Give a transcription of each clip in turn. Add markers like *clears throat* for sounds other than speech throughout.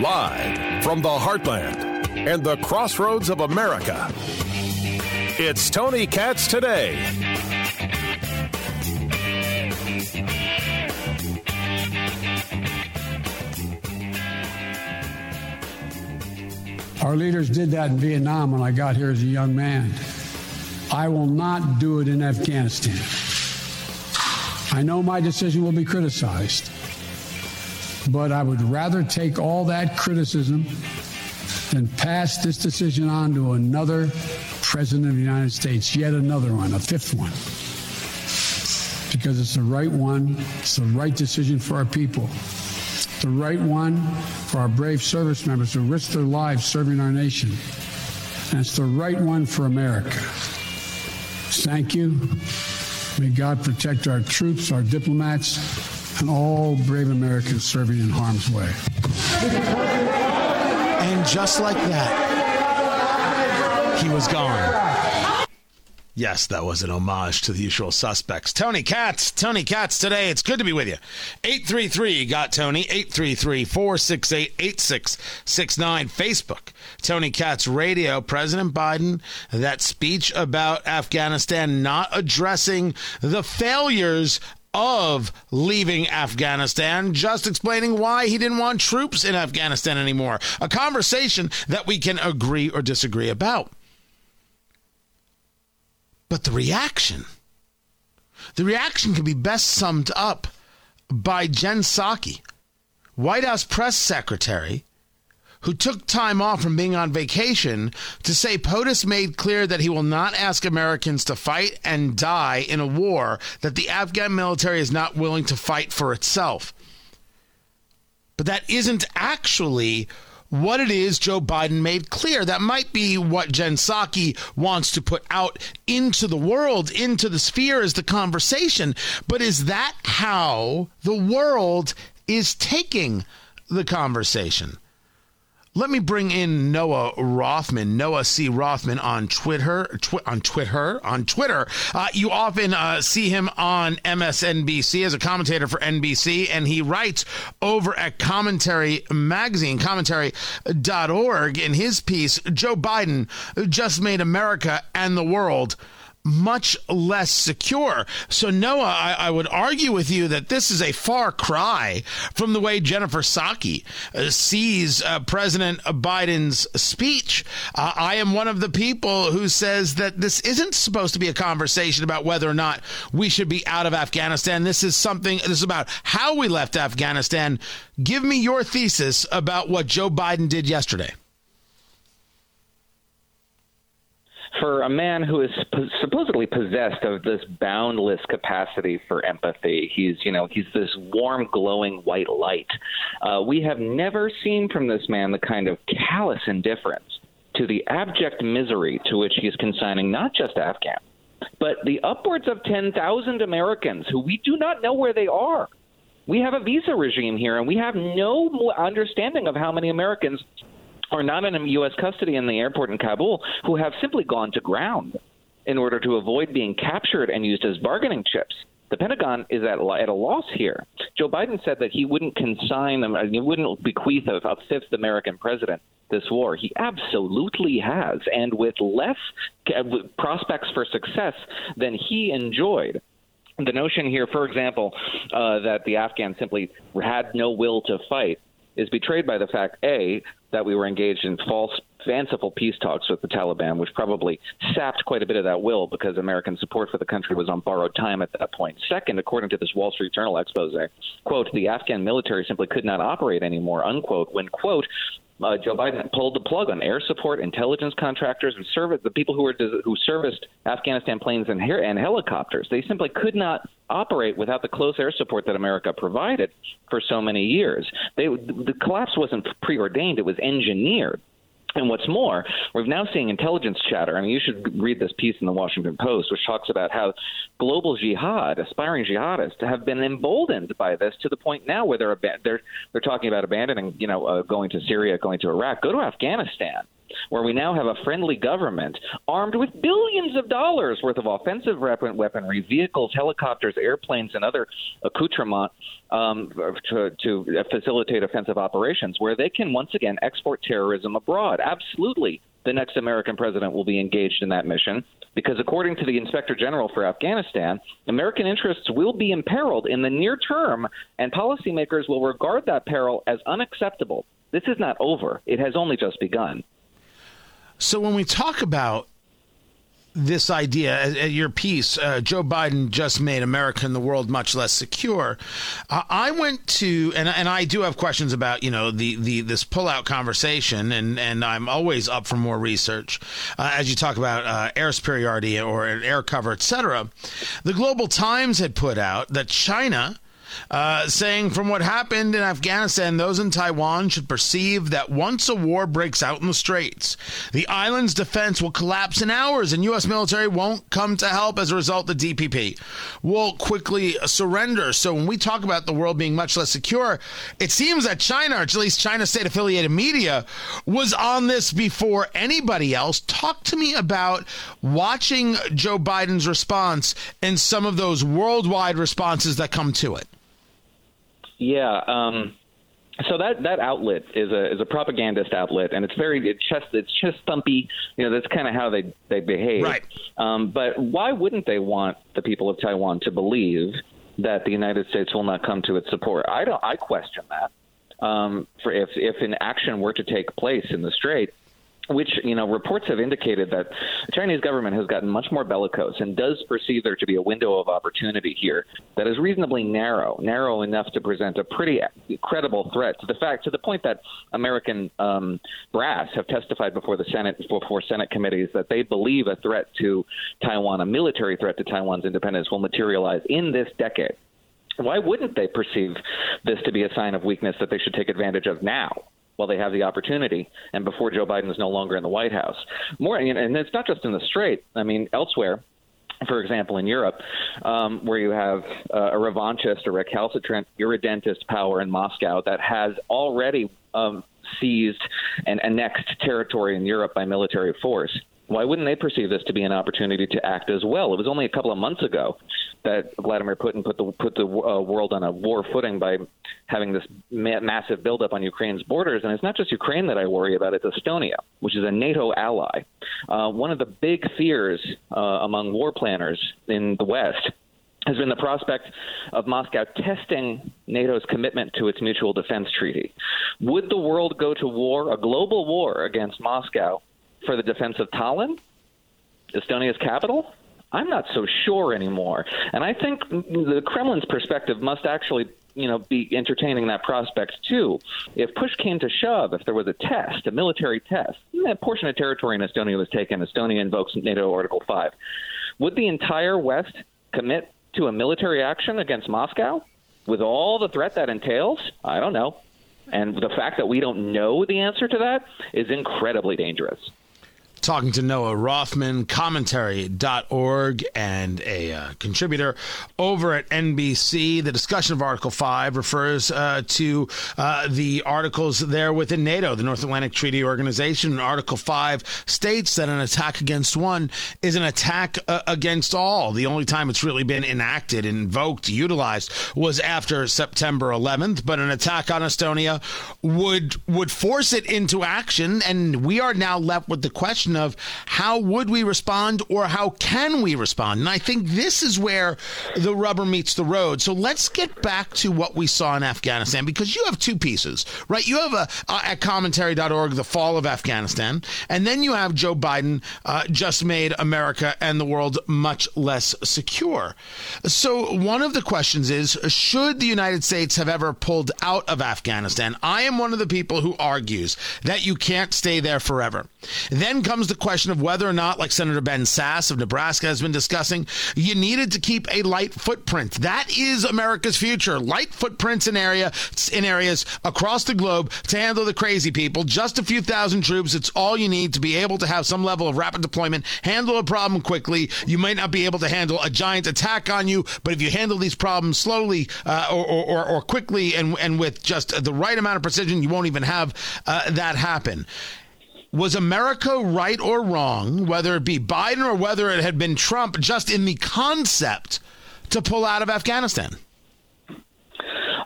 Live from the heartland and the crossroads of America, it's Tony Katz today. Our leaders did that in Vietnam when I got here as a young man. I will not do it in Afghanistan. I know my decision will be criticized, but I would rather take all that criticism than pass this decision on to another president of the United States, yet another one, a fifth one. Because it's the right one, it's the right decision for our people the right one for our brave service members who risk their lives serving our nation. And it's the right one for America. Thank you. May God protect our troops, our diplomats, and all brave Americans serving in harm's way. And just like that, he was gone. Yes, that was an homage to the usual suspects. Tony Katz, Tony Katz today. It's good to be with you. 833 got Tony, 833 468 8669. Facebook, Tony Katz Radio. President Biden, that speech about Afghanistan not addressing the failures of leaving Afghanistan, just explaining why he didn't want troops in Afghanistan anymore. A conversation that we can agree or disagree about. But the reaction, the reaction can be best summed up by Jen Psaki, White House press secretary, who took time off from being on vacation to say POTUS made clear that he will not ask Americans to fight and die in a war that the Afghan military is not willing to fight for itself. But that isn't actually what it is Joe Biden made clear. That might be what Jen Psaki wants to put out into the world, into the sphere as the conversation. But is that how the world is taking the conversation? Let me bring in Noah Rothman, Noah C. Rothman on Twitter. Twi- on Twitter, on Twitter. Uh, you often uh, see him on MSNBC as a commentator for NBC, and he writes over at Commentary Magazine, commentary.org. In his piece, Joe Biden just made America and the world much less secure. So, Noah, I, I, would argue with you that this is a far cry from the way Jennifer Psaki uh, sees uh, President Biden's speech. Uh, I am one of the people who says that this isn't supposed to be a conversation about whether or not we should be out of Afghanistan. This is something, this is about how we left Afghanistan. Give me your thesis about what Joe Biden did yesterday. For a man who is supposedly possessed of this boundless capacity for empathy. He's, you know, he's this warm, glowing white light. Uh, we have never seen from this man the kind of callous indifference to the abject misery to which he's consigning not just Afghans, but the upwards of 10,000 Americans who we do not know where they are. We have a visa regime here, and we have no understanding of how many Americans are not in U.S. custody in the airport in Kabul who have simply gone to ground in order to avoid being captured and used as bargaining chips. The Pentagon is at, at a loss here. Joe Biden said that he wouldn't consign them, he wouldn't bequeath a, a fifth American president this war. He absolutely has, and with less prospects for success than he enjoyed the notion here, for example, uh, that the Afghans simply had no will to fight is betrayed by the fact a that we were engaged in false fanciful peace talks with the Taliban, which probably sapped quite a bit of that will because American support for the country was on borrowed time at that point. Second, according to this Wall Street Journal expose, quote, the Afghan military simply could not operate anymore, unquote, when, quote, uh, Joe Biden pulled the plug on air support, intelligence contractors, and service the people who were who serviced Afghanistan planes and, and helicopters. They simply could not operate without the close air support that America provided for so many years. They, the collapse wasn't preordained; it was engineered. And what's more, we're now seeing intelligence chatter. I mean, you should read this piece in the Washington Post, which talks about how global jihad, aspiring jihadists, have been emboldened by this to the point now where they're they're they're talking about abandoning, you know, uh, going to Syria, going to Iraq, go to Afghanistan where we now have a friendly government armed with billions of dollars worth of offensive weapon, weaponry, vehicles, helicopters, airplanes, and other accoutrements um, to, to facilitate offensive operations, where they can once again export terrorism abroad. Absolutely, the next American president will be engaged in that mission because, according to the Inspector General for Afghanistan, American interests will be imperiled in the near term, and policymakers will regard that peril as unacceptable. This is not over, it has only just begun. So, when we talk about this idea at, your piece, uh, Joe Biden just made America and the world much less secure. Uh, I went to, and, and I do have questions about, you know, the, the this pullout conversation, and, and I'm always up for more research uh, as you talk about uh, air superiority or air cover, etc. The Global Times had put out that China uh, saying from what happened in Afghanistan, those in Taiwan should perceive that once a war breaks out in the Straits, the island's defense will collapse in hours and U.S. military won't come to help as a result. The DPP will quickly surrender. So when we talk about the world being much less secure, it seems that China, or at least China state affiliated media, was on this before anybody else. Talk to me about watching Joe Biden's response and some of those worldwide responses that come to it. Yeah. Um, so that that outlet is a is a propagandist outlet, and it's very it's chest it's chest thumpy. You know, that's kind of how they they behave. Right. Um, but why wouldn't they want the people of Taiwan to believe that the United States will not come to its support? I don't. I question that. Um, for if if an action were to take place in the Strait, which you know reports have indicated that the Chinese government has gotten much more bellicose and does perceive there to be a window of opportunity here that is reasonably narrow, narrow enough to present a pretty credible threat to the fact to the point that American um, brass have testified before the Senate before Senate committees that they believe a threat to Taiwan, a military threat to Taiwan's independence, will materialize in this decade. Why wouldn't they perceive this to be a sign of weakness that they should take advantage of now? While they have the opportunity and before Joe Biden is no longer in the White House. More, and it's not just in the Strait. I mean, elsewhere, for example, in Europe, um, where you have uh, a revanchist or recalcitrant irredentist power in Moscow that has already um, seized and annexed territory in Europe by military force. Why wouldn't they perceive this to be an opportunity to act as well? It was only a couple of months ago that Vladimir Putin put the put the uh, world on a war footing by having this ma- massive buildup on Ukraine's borders. And it's not just Ukraine that I worry about; it's Estonia, which is a NATO ally. Uh, one of the big fears uh, among war planners in the West has been the prospect of Moscow testing NATO's commitment to its mutual defense treaty. Would the world go to war, a global war against Moscow, for the defense of Tallinn, Estonia's capital? I'm not so sure anymore. And I think the Kremlin's perspective must actually, you know, be entertaining that prospect too. If push came to shove, if there was a test, a military test, a portion of territory in Estonia was taken, Estonia invokes NATO Article 5. Would the entire West commit to a military action against Moscow with all the threat that entails? I don't know. And the fact that we don't know the answer to that is incredibly dangerous talking to Noah Rothman, commentary.org, and a uh, contributor over at NBC. The discussion of Article 5 refers uh, to uh, the articles there within NATO, the North Atlantic Treaty Organization. Article 5 states that an attack against one is an attack uh, against all. The only time it's really been enacted, invoked, utilized was after September 11th, but an attack on Estonia would would force it into action, and we are now left with the question of how would we respond or how can we respond? And I think this is where the rubber meets the road. So let's get back to what we saw in Afghanistan because you have two pieces, right? You have a, uh, at commentary.org the fall of Afghanistan, and then you have Joe Biden uh, just made America and the world much less secure. So one of the questions is should the United States have ever pulled out of Afghanistan? I am one of the people who argues that you can't stay there forever. Then comes comes the question of whether or not, like Senator Ben Sasse of Nebraska has been discussing, you needed to keep a light footprint. That is America's future. Light footprints in area in areas across the globe to handle the crazy people. Just a few thousand troops. It's all you need to be able to have some level of rapid deployment, handle a problem quickly. You might not be able to handle a giant attack on you, but if you handle these problems slowly uh, or, or, or, quickly and, and with just the right amount of precision, you won't even have uh, that happen Was America right or wrong, whether it be Biden or whether it had been Trump, just in the concept to pull out of Afghanistan?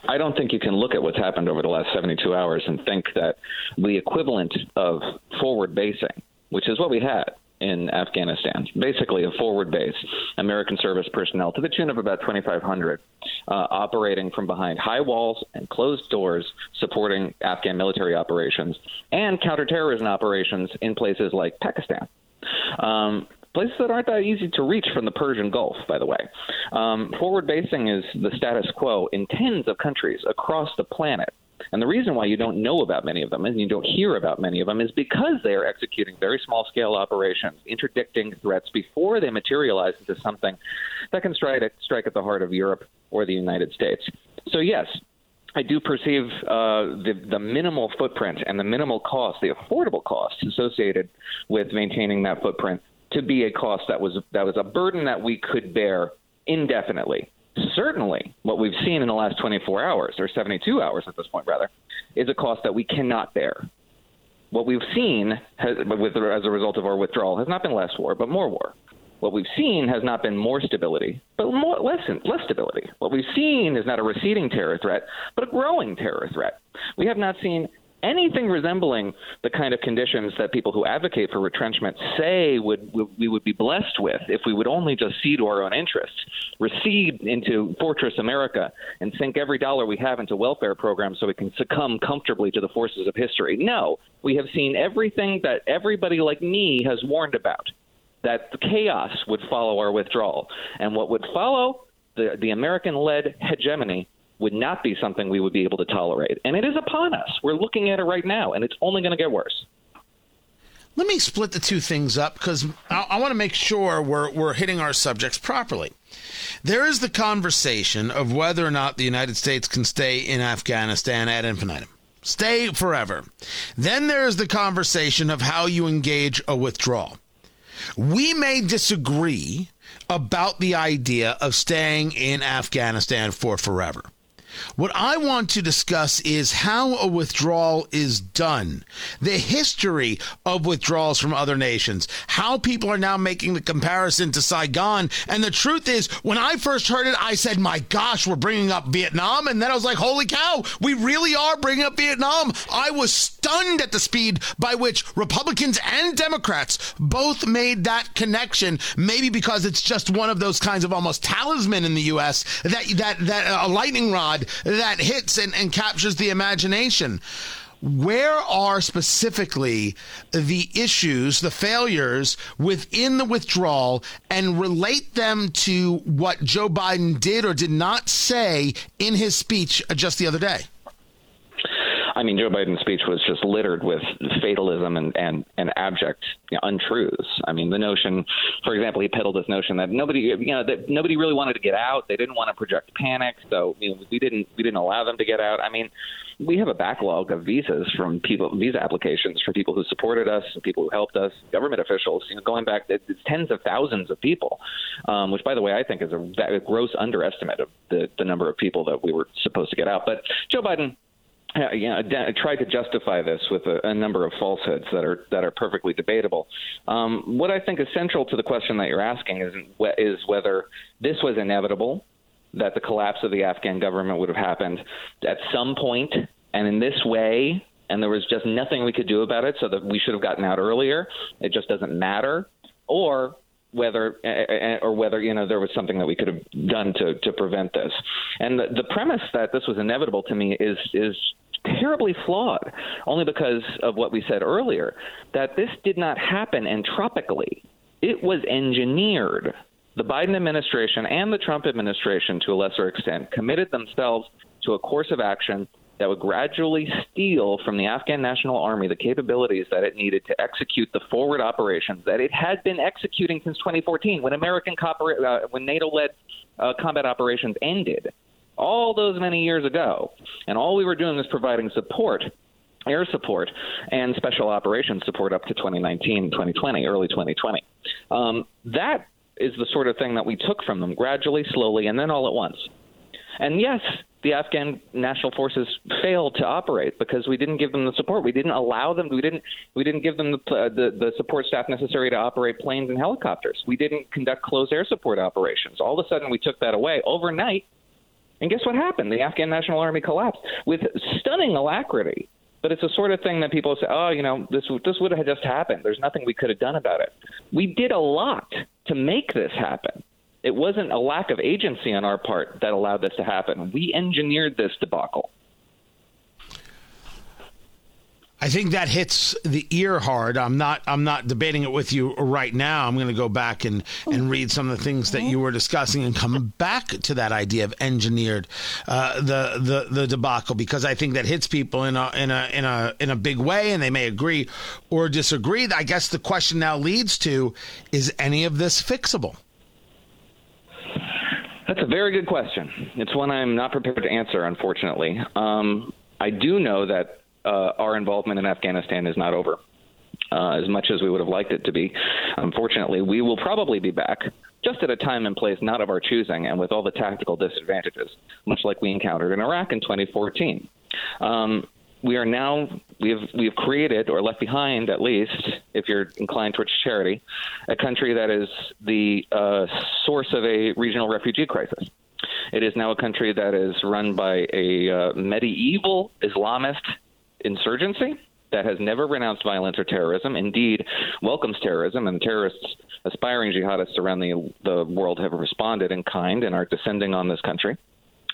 I don't think you can look at what's happened over the last 72 hours and think that the equivalent of forward basing, which is what we had in Afghanistan, basically a forward base, American service personnel to the tune of about 2,500, uh, operating from behind high walls and closed doors, supporting Afghan military operations and counterterrorism operations in places like Pakistan. Um, places that aren't that easy to reach from the Persian Gulf, by the way. Um, forward basing is the status quo in tens of countries across the planet. And the reason why you don't know about many of them and you don't hear about many of them is because they are executing very small scale operations, interdicting threats before they materialize into something that can strike, strike at the heart of Europe or the United States. So, yes, I do perceive uh, the, the minimal footprint and the minimal cost, the affordable cost associated with maintaining that footprint to be a cost that was that was a burden that we could bear indefinitely. Certainly, what we've seen in the last 24 hours or 72 hours at this point, rather, is a cost that we cannot bear. What we've seen has, with, as a result of our withdrawal has not been less war, but more war. What we've seen has not been more stability, but more, less, less stability. What we've seen is not a receding terror threat, but a growing terror threat. We have not seen anything resembling the kind of conditions that people who advocate for retrenchment say would, we would be blessed with if we would only just see to our own interests, recede into Fortress America, and sink every dollar we have into welfare programs so we can succumb comfortably to the forces of history. No, we have seen everything that everybody like me has warned about. That chaos would follow our withdrawal. And what would follow the, the American led hegemony would not be something we would be able to tolerate. And it is upon us. We're looking at it right now, and it's only going to get worse. Let me split the two things up because I, I want to make sure we're, we're hitting our subjects properly. There is the conversation of whether or not the United States can stay in Afghanistan ad infinitum, stay forever. Then there is the conversation of how you engage a withdrawal. We may disagree about the idea of staying in Afghanistan for forever. What I want to discuss is how a withdrawal is done, the history of withdrawals from other nations, how people are now making the comparison to Saigon. And the truth is, when I first heard it, I said, my gosh, we're bringing up Vietnam. And then I was like, holy cow, we really are bringing up Vietnam. I was stunned at the speed by which Republicans and Democrats both made that connection, maybe because it's just one of those kinds of almost talisman in the U.S. that, that, that uh, a lightning rod that hits and, and captures the imagination where are specifically the issues, the failures within the withdrawal, and relate them to what Joe Biden did or did not say in his speech just the other day? I mean, Joe Biden's speech was just littered with fatalism and and, and abject you know, untruths. I mean, the notion, for example, he peddled this notion that nobody, you know, that nobody really wanted to get out. They didn't want to project panic, so you know, we didn't we didn't allow them to get out. I mean, we have a backlog of visas from people, visa applications from people who supported us, people who helped us, government officials. You know, going back, it's tens of thousands of people, um, which, by the way, I think is a, a gross underestimate of the the number of people that we were supposed to get out. But Joe Biden uh, you know, tried to justify this with a, a, number of falsehoods that are that are perfectly debatable. Um, what I think is central to the question that you're asking is is whether this was inevitable, that the collapse of the Afghan government would have happened at some point, and in this way, and there was just nothing we could do about it, so that we should have gotten out earlier. It just doesn't matter, or whether or whether you know there was something that we could have done to to prevent this. And the, the premise that this was inevitable to me is is terribly flawed, only because of what we said earlier that this did not happen entropically. It was engineered. The Biden administration and the Trump administration, to a lesser extent, committed themselves to a course of action that would gradually steal from the Afghan National Army the capabilities that it needed to execute the forward operations that it had been executing since 2014 when American uh, when NATO-led uh, combat operations ended all those many years ago. And all we were doing was providing support air support and special operations support up to 2019, 2020, early 2020. Um, that is the sort of thing that we took from them gradually, slowly, and then all at once. And yes, the Afghan national forces failed to operate because we didn't give them the support. We didn't allow them. We didn't. We didn't give them the uh, the, the support staff necessary to operate planes and helicopters. We didn't conduct close air support operations. All of a sudden, we took that away overnight. And guess what happened? The Afghan National Army collapsed with stunning alacrity. But it's the sort of thing that people say, "Oh, you know, this this would have just happened. There's nothing we could have done about it." We did a lot to make this happen. It wasn't a lack of agency on our part that allowed this to happen. We engineered this debacle. I think that hits the ear hard. I'm not. I'm not debating it with you right now. I'm going to go back and and read some of the things that you were discussing and come back to that idea of engineered uh, the the the debacle because I think that hits people in a in a in a in a big way, and they may agree or disagree. I guess the question now leads to: Is any of this fixable? That's a very good question. It's one I'm not prepared to answer, unfortunately. Um, I do know that uh, our involvement in Afghanistan is not over. Uh, as much as we would have liked it to be. Unfortunately, we will probably be back just at a time and place not of our choosing and with all the tactical disadvantages, much like we encountered in Iraq in 2014. Um, we are now we have we have created or left behind at least if you're inclined towards charity a country that is the uh, source of a regional refugee crisis it is now a country that is run by a uh, medieval islamist insurgency that has never renounced violence or terrorism. Indeed welcomes terrorism and terrorists aspiring jihadists around the the world have responded in kind and are descending on this country.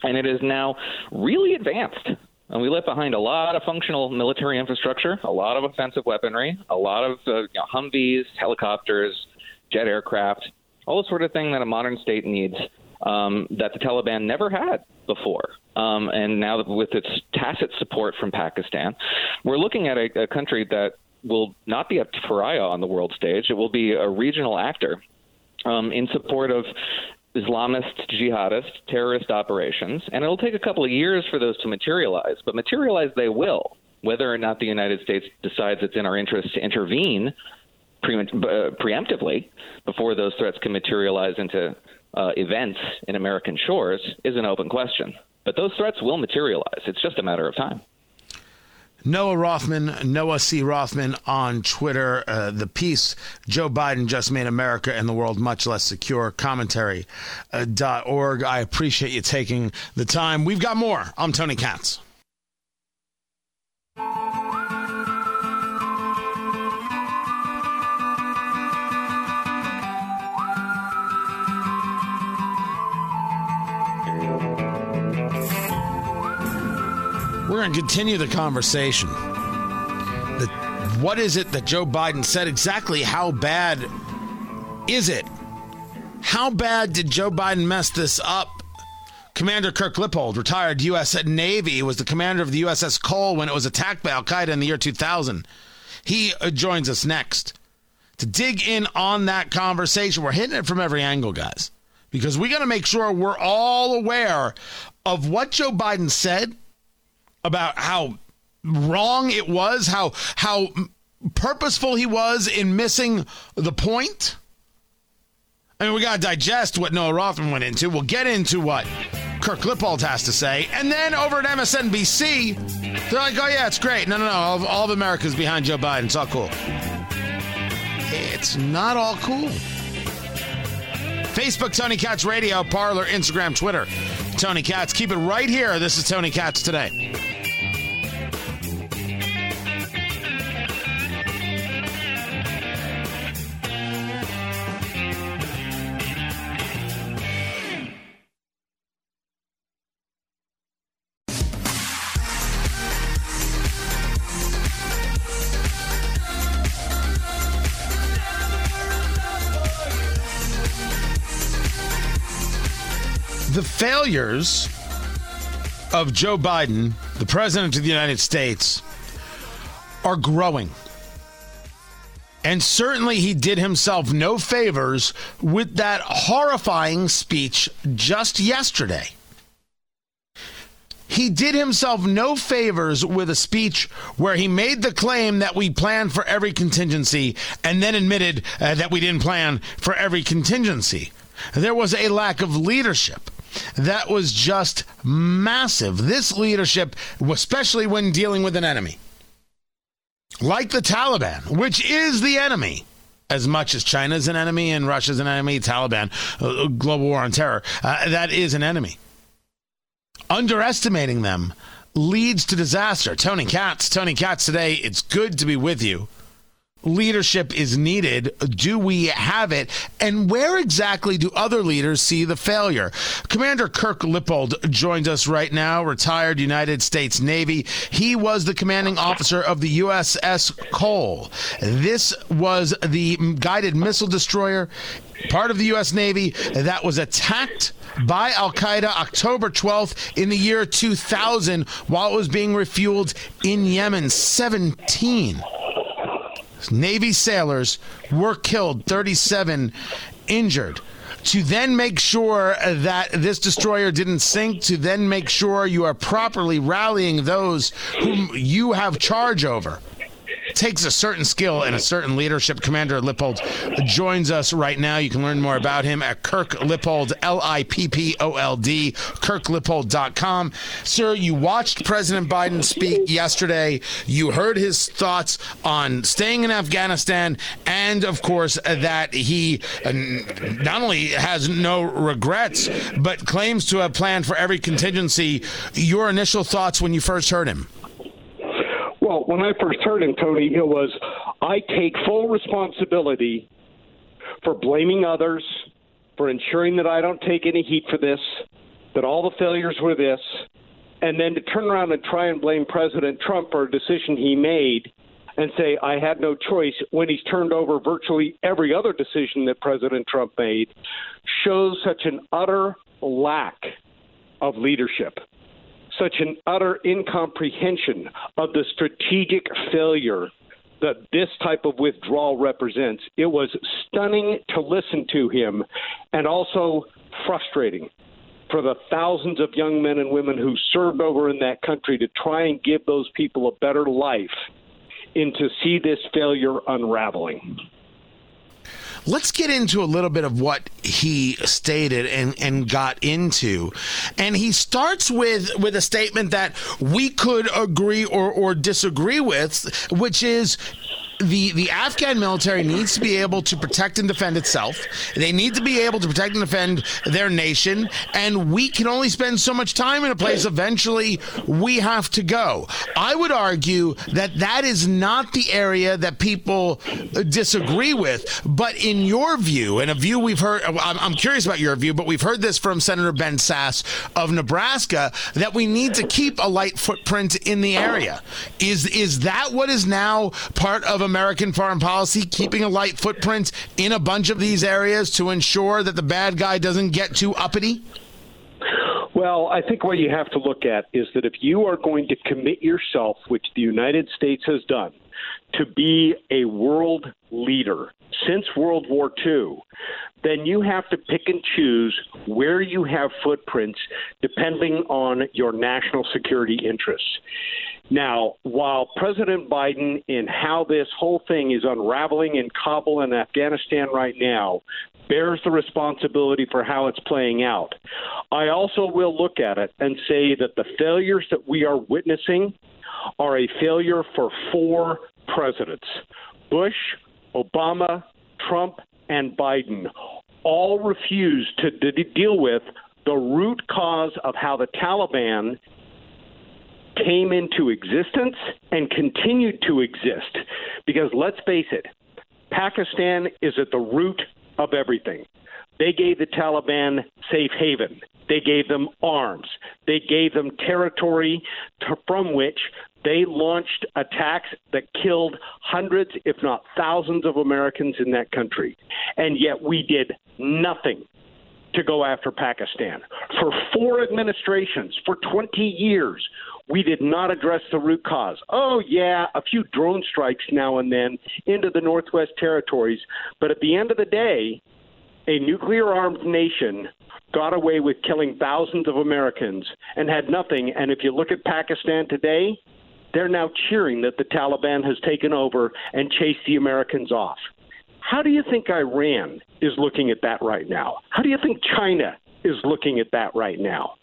And it is now really advanced. And we left behind a lot of functional military infrastructure, a lot of offensive weaponry, a lot of uh, you know, Humvees, helicopters, jet aircraft, all the sort of thing that a modern state needs um, that the Taliban never had before. Um, and now with its tacit support from Pakistan, we're looking at a, a country that will not be a pariah on the world stage. It will be a regional actor um, in support of Islamist, jihadist, terrorist operations, and it'll take a couple of years for those to materialize, but materialize they will, whether or not the United States decides it's in our interest to intervene uh, preemptively before those threats can materialize into uh, events in American shores is an open question. But those threats will materialize. It's just a matter of time. Noah Rothman, Noah C. Rothman on Twitter. Uh, the piece, Joe Biden just made America and the world much less secure, commentary.org. Uh, .org. I appreciate you taking the time. We've got more. I'm Tony Katz. We're going to continue the conversation. The, what is it that Joe Biden said? Exactly how bad is it? How bad did Joe Biden mess this up? Commander Kirk Lippold, retired U.S. Navy, was the commander of the USS Cole when it was attacked by Al Qaeda in the year 2000. He uh, joins us next to dig in on that conversation. We're hitting it from every angle, guys, because we got to make sure we're all aware of what Joe Biden said about how wrong it was, how how purposeful he was in missing the point. I mean, we got to digest what Noah Rothman went into. We'll get into what Kirk Lippold has to say. And then over at MSNBC, they're like, oh, yeah, it's great. No, no, no. All, all of America's behind Joe Biden. It's all cool. It's not all cool. Facebook, Tony Katz Radio, Parler, Instagram, Twitter, Tony Katz. Keep it right here. This is Tony Katz today. Failures of Joe Biden, the president of the United States, are growing. And certainly he did himself no favors with that horrifying speech just yesterday. He did himself no favors with a speech where he made the claim that we planned for every contingency and then admitted uh, that we didn't plan for every contingency. There was a lack of leadership. That was just massive. This leadership, especially when dealing with an enemy like the Taliban, which is the enemy, as much as China's an enemy and Russia's an enemy, Taliban, uh, global war on terror, uh, that is an enemy. Underestimating them leads to disaster. Tony Katz, Tony Katz today, it's good to be with you leadership is needed? Do we have it? And where exactly do other leaders see the failure? Commander Kirk Lippold joins us right now, retired United States Navy. He was the commanding officer of the USS Cole. This was the guided missile destroyer, part of the U.S. Navy, that was attacked by Al Qaeda October 12th in the year 2000 while it was being refueled in Yemen. 17 Navy sailors were killed, 37 injured. To then make sure that this destroyer didn't sink, to then make sure you are properly rallying those whom you have charge over takes a certain skill and a certain leadership. Commander Lippold joins us right now. You can learn more about him at Kirk Lippold, L I P P O L D, kirklippold.com. Sir, you watched President Biden speak yesterday. You heard his thoughts on staying in Afghanistan, and of course, that he uh, not only has no regrets, but claims to have planned for every contingency. Your initial thoughts when you first heard him? Well, when I first heard him, Tony, it was I take full responsibility for blaming others, for ensuring that I don't take any heat for this, that all the failures were this, and then to turn around and try and blame President Trump for a decision he made and say I had no choice when he's turned over virtually every other decision that President Trump made shows such an utter lack of leadership such an utter incomprehension of the strategic failure that this type of withdrawal represents. It was stunning to listen to him and also frustrating for the thousands of young men and women who served over in that country to try and give those people a better life and to see this failure unraveling. Let's get into a little bit of what he stated and, and got into. And he starts with, with a statement that we could agree or, or disagree with, which is the the Afghan military needs to be able to protect and defend itself. They need to be able to protect and defend their nation, and we can only spend so much time in a place. *clears throat* Eventually, we have to go. I would argue that that is not the area that people uh, disagree with. But in your view, and a view we've heard, uh, I'm, I'm curious about your view, but we've heard this from Senator Ben Sasse of Nebraska that we need to keep a light footprint in the area. Is is that what is now part of American foreign policy, keeping a light footprint in a bunch of these areas to ensure that the bad guy doesn't get too uppity? Well, I think what you have to look at is that if you are going to commit yourself, which the United States has done, to be a world leader since World War II, then you have to pick and choose where you have footprints depending on your national security interests. Now, while President Biden and how this whole thing is unraveling in Kabul and Afghanistan right now bears the responsibility for how it's playing out, I also will look at it and say that the failures that we are witnessing are a failure for four presidents Bush, Obama, Trump, and Biden all refused to d- deal with the root cause of how the Taliban came into existence and continued to exist. Because let's face it, Pakistan is at the root of everything. They gave the Taliban safe haven. They gave them arms. They gave them territory to, from which they launched attacks that killed hundreds, if not thousands, of Americans in that country. And yet we did nothing to go after Pakistan. For four administrations, for 20 years, we did not address the root cause. Oh, yeah, a few drone strikes now and then into the Northwest Territories. But at the end of the day, a nuclear armed nation got away with killing thousands of Americans and had nothing. And if you look at Pakistan today, they're now cheering that the Taliban has taken over and chased the Americans off. How do you think Iran is looking at that right now? How do you think China is looking at that right now.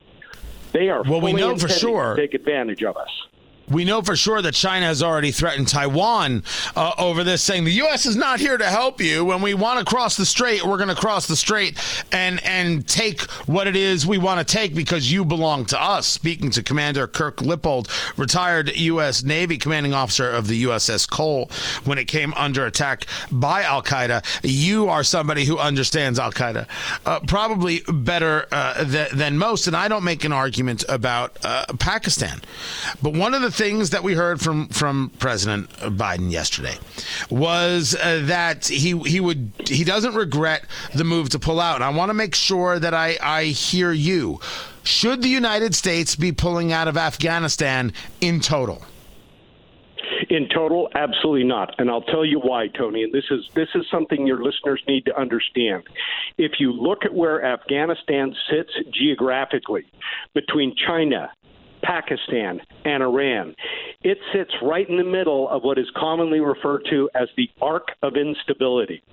They are well. We know for sure take advantage of us. We know for sure that China has already threatened Taiwan uh, over this, saying the U.S. is not here to help you. When we want to cross the strait, we're going to cross the strait and and take what it is we want to take because you belong to us. Speaking to Commander Kirk Lippold, retired U.S. Navy commanding officer of the USS Cole, when it came under attack by Al Qaeda, you are somebody who understands Al Qaeda uh, probably better uh, th- than most. And I don't make an argument about uh, Pakistan, but one of the things that we heard from from President Biden yesterday was uh, that he he would he doesn't regret the move to pull out. And I want to make sure that I I hear you. Should the United States be pulling out of Afghanistan in total? In total, absolutely not. And I'll tell you why, Tony. And this is this is something your listeners need to understand. If you look at where Afghanistan sits geographically between China, Pakistan, and Iran. It sits right in the middle of what is commonly referred to as the arc of instability.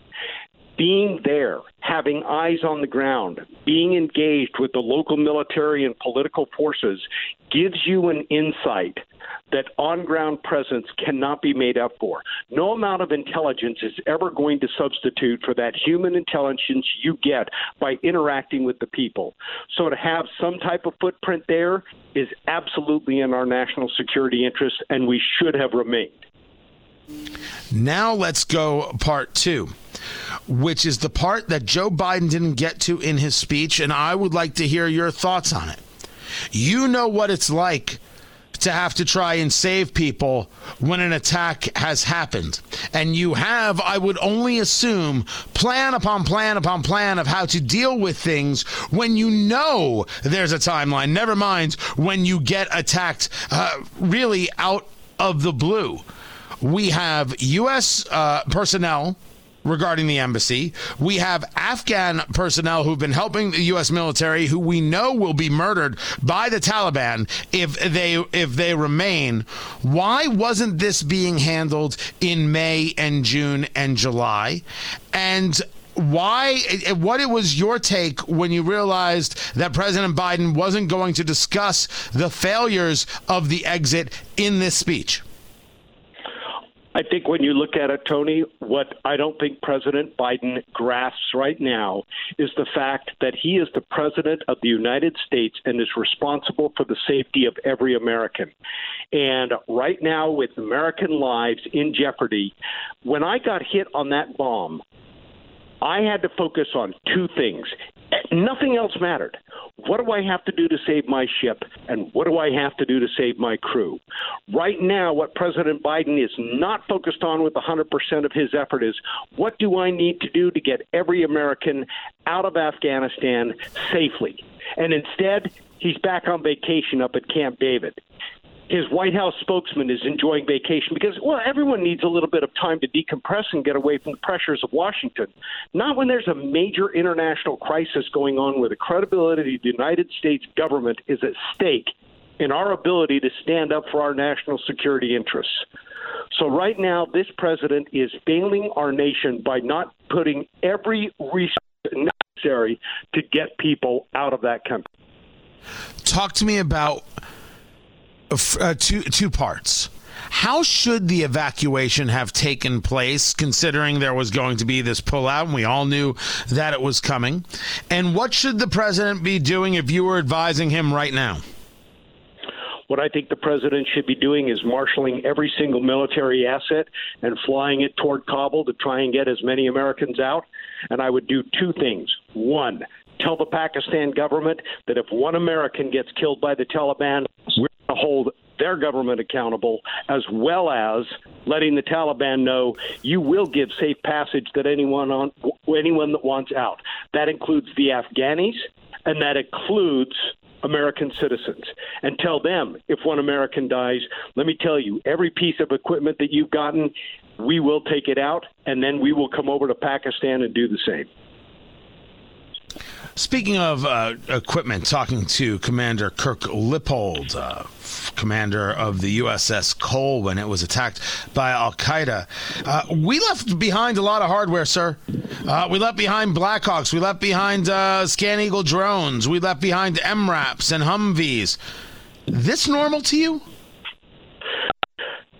Being there, having eyes on the ground, being engaged with the local military and political forces gives you an insight that on ground presence cannot be made up for. No amount of intelligence is ever going to substitute for that human intelligence you get by interacting with the people. So to have some type of footprint there is absolutely in our national security interest, and we should have remained. Now let's go part two which is the part that Joe Biden didn't get to in his speech, and I would like to hear your thoughts on it. You know what it's like to have to try and save people when an attack has happened. And you have, I would only assume, plan upon plan upon plan of how to deal with things when you know there's a timeline. Never mind when you get attacked uh, really out of the blue. We have U.S. Uh, personnel regarding the embassy. We have Afghan personnel who've been helping the U.S. military, who we know will be murdered by the Taliban if they if they remain. Why wasn't this being handled in May and June and July? And why what it was your take when you realized that President Biden wasn't going to discuss the failures of the exit in this speech? I think when you look at it, Tony, what I don't think President Biden grasps right now is the fact that he is the president of the United States and is responsible for the safety of every American. And right now, with American lives in jeopardy, when I got hit on that bomb, I had to focus on two things. Nothing else mattered. What do I have to do to save my ship? And what do I have to do to save my crew? Right now, what President Biden is not focused on with 100% of his effort is what do I need to do to get every American out of Afghanistan safely? And instead, he's back on vacation up at Camp David his White House spokesman is enjoying vacation because, well, everyone needs a little bit of time to decompress and get away from the pressures of Washington. Not when there's a major international crisis going on where the credibility of the United States government is at stake in our ability to stand up for our national security interests. So, right now, this president is failing our nation by not putting every resource necessary to get people out of that country. Talk to me about uh, two two parts. How should the evacuation have taken place, considering there was going to be this pullout and we all knew that it was coming? And what should the president be doing if you were advising him right now? What I think the president should be doing is marshaling every single military asset and flying it toward Kabul to try and get as many Americans out. And I would do two things. One, tell the Pakistan government that if one American gets killed by the Taliban, we're hold their government accountable, as well as letting the Taliban know you will give safe passage that anyone on anyone that wants out. That includes the Afghanis, and that includes American citizens and tell them if one American dies, let me tell you, every piece of equipment that you've gotten, we will take it out and then we will come over to Pakistan and do the same. Speaking of uh, equipment, talking to Commander Kirk Lippold, uh, commander of the USS Cole when it was attacked by Al Qaeda. Uh, we left behind a lot of hardware, sir. Uh, we left behind Blackhawks. We left behind uh, Scan Eagle drones. We left behind MRAPs and Humvees. This normal to you?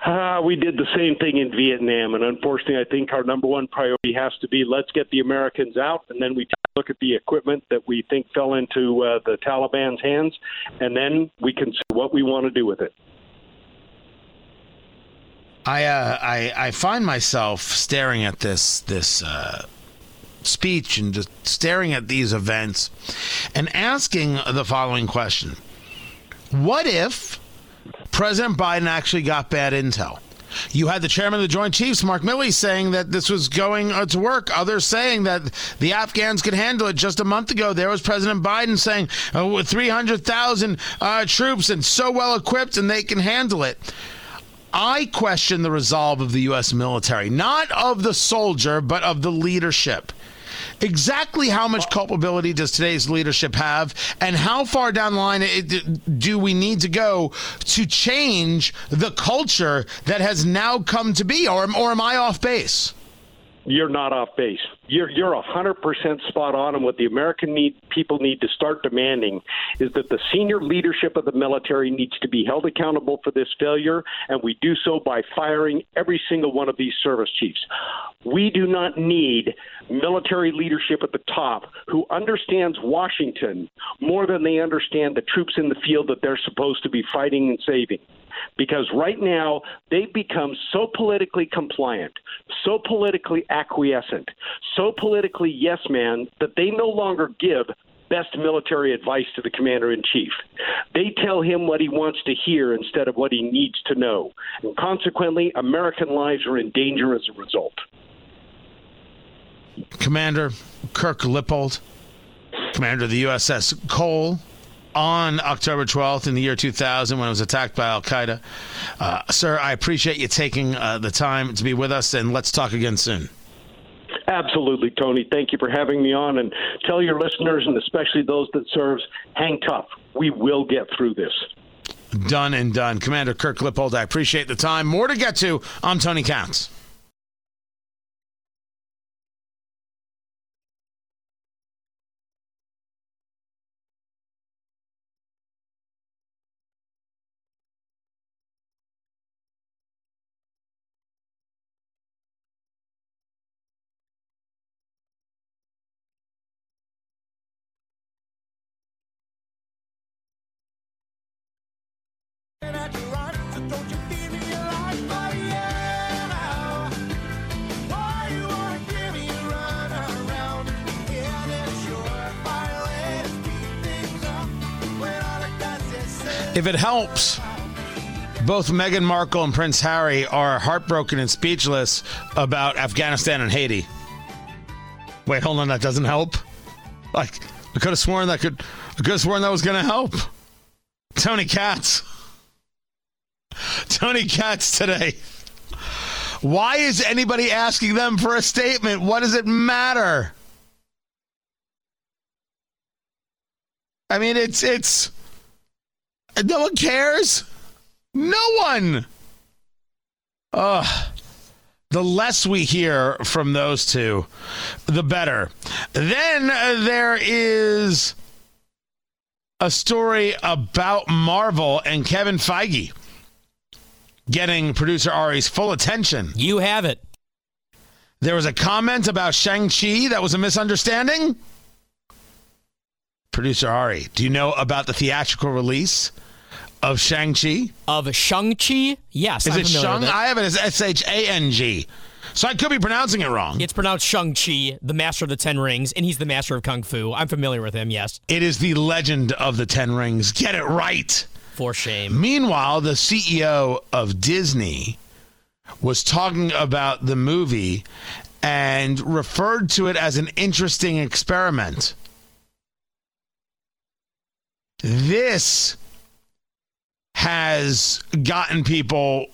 Uh, we did the same thing in Vietnam, and unfortunately, I think our number one priority has to be let's get the Americans out, and then we look at the equipment that we think fell into uh, the Taliban's hands, and then we can see what we want to do with it. I uh, I I find myself staring at this this uh, speech and just staring at these events, and asking the following question: What if President Biden actually got bad intel? You had the chairman of the Joint Chiefs, Mark Milley, saying that this was going uh, to work. Others saying that the Afghans could handle it. Just a month ago, there was President Biden saying uh, with 300,000 uh, troops and so well equipped and they can handle it. I question the resolve of the U.S. military, not of the soldier, but of the leadership. Exactly how much culpability does today's leadership have, and how far down the line it, do we need to go to change the culture that has now come to be, or, or am I off base? You're not off base. You're you're hundred percent spot on, and what the American need people need to start demanding is that the senior leadership of the military needs to be held accountable for this failure, and we do so by firing every single one of these service chiefs. We do not need military leadership at the top who understands Washington more than they understand the troops in the field that they're supposed to be fighting and saving. Because right now, they've become so politically compliant, so politically acquiescent, so politically yes man that they no longer give best military advice to the commander in chief. They tell him what he wants to hear instead of what he needs to know. And consequently, American lives are in danger as a result. Commander Kirk Lippold, commander of the USS Cole, on October 12th in the year 2000 when it was attacked by Al Qaeda. Uh, sir, I appreciate you taking uh, the time to be with us, and let's talk again soon. Absolutely, Tony. Thank you for having me on, and tell your listeners, and especially those that serves, hang tough. We will get through this. Done and done. Commander Kirk Lippold, I appreciate the time. More to get to. I'm Tony Katz. If it helps, both Meghan Markle and Prince Harry are heartbroken and speechless about Afghanistan and Haiti. Wait, hold on, that doesn't help. Like, I could have sworn that could. I could have sworn that was going to help. Tony Katz. Tony Katz today. Why is anybody asking them for a statement? What does it matter? I mean, it's it's no one cares. No one. Ugh. The less we hear from those two, the better. Then uh, there is a story about Marvel and Kevin Feige getting producer Ari's full attention. You have it. There was a comment about Shang-Chi that was a misunderstanding. Producer Ari, do you know about the theatrical release of Shang-Chi? Of Shang-Chi? Yes. Is I'm it Shang? I have it as S H A N G. So I could be pronouncing it wrong. It's pronounced Shang-Chi, the master of the Ten Rings, and he's the master of Kung Fu. I'm familiar with him, yes. It is the legend of the Ten Rings. Get it right. For shame. Meanwhile, the CEO of Disney was talking about the movie and referred to it as an interesting experiment. This has gotten people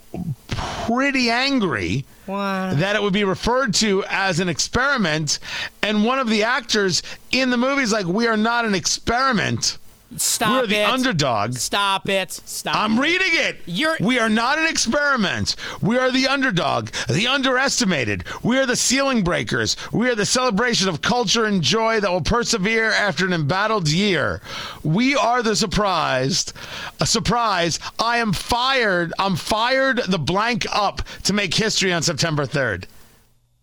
pretty angry that it would be referred to as an experiment. And one of the actors in the movie is like, We are not an experiment. Stop We're it. the underdog. Stop it. Stop. I'm reading it. You're- we are not an experiment. We are the underdog, the underestimated. We are the ceiling breakers. We are the celebration of culture and joy that will persevere after an embattled year. We are the surprised. A surprise. I am fired. I'm fired the blank up to make history on September 3rd.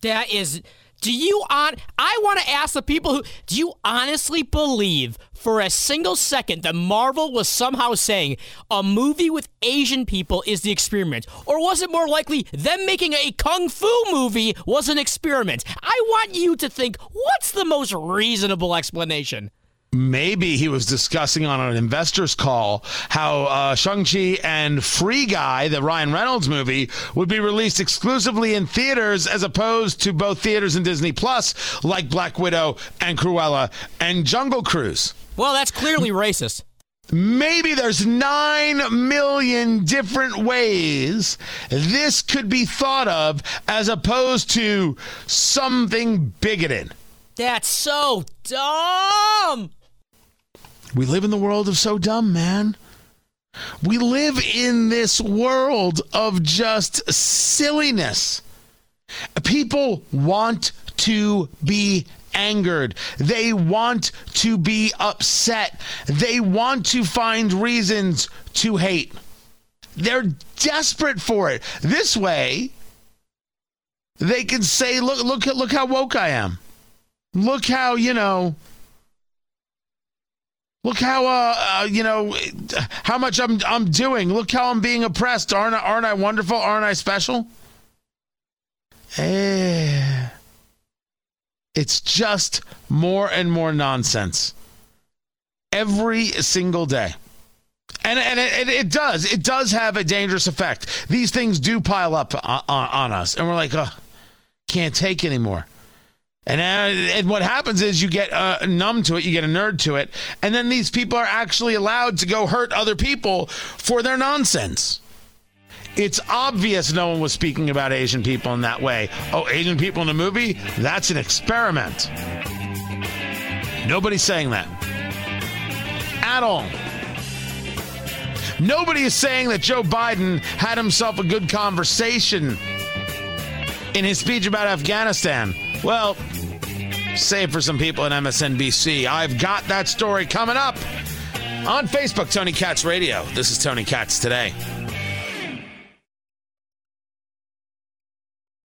That is. Do you on? I want to ask the people who. Do you honestly believe for a single second that Marvel was somehow saying a movie with Asian people is the experiment, or was it more likely them making a kung fu movie was an experiment? I want you to think what's the most reasonable explanation. Maybe he was discussing on an investors call how uh, Shang-Chi and Free Guy, the Ryan Reynolds movie, would be released exclusively in theaters as opposed to both theaters and Disney Plus, like Black Widow and Cruella and Jungle Cruise. Well, that's clearly racist. Maybe there's nine million different ways this could be thought of as opposed to something bigoted. That's so dumb. We live in the world of so dumb, man. We live in this world of just silliness. People want to be angered. They want to be upset. They want to find reasons to hate. They're desperate for it. This way, they can say, "Look, look, look how woke I am. Look how you know." Look how uh, uh, you know how much I'm I'm doing. Look how I'm being oppressed. Aren't I, aren't I wonderful? Aren't I special? Eh. It's just more and more nonsense every single day. And, and it, it does. It does have a dangerous effect. These things do pile up on, on, us. And we're like, oh, can't take anymore. And, uh, and what happens is you get uh, numb to it, you get a nerd to it, and then these people are actually allowed to go hurt other people for their nonsense. It's obvious no one was speaking about Asian people in that way. Oh, Asian people in a movie? That's an experiment. Nobody's saying that. At all. Nobody is saying that Joe Biden had himself a good conversation in his speech about Afghanistan. Well, save for some people at MSNBC. I've got that story coming up on Facebook, Tony Katz Radio. This is Tony Katz today.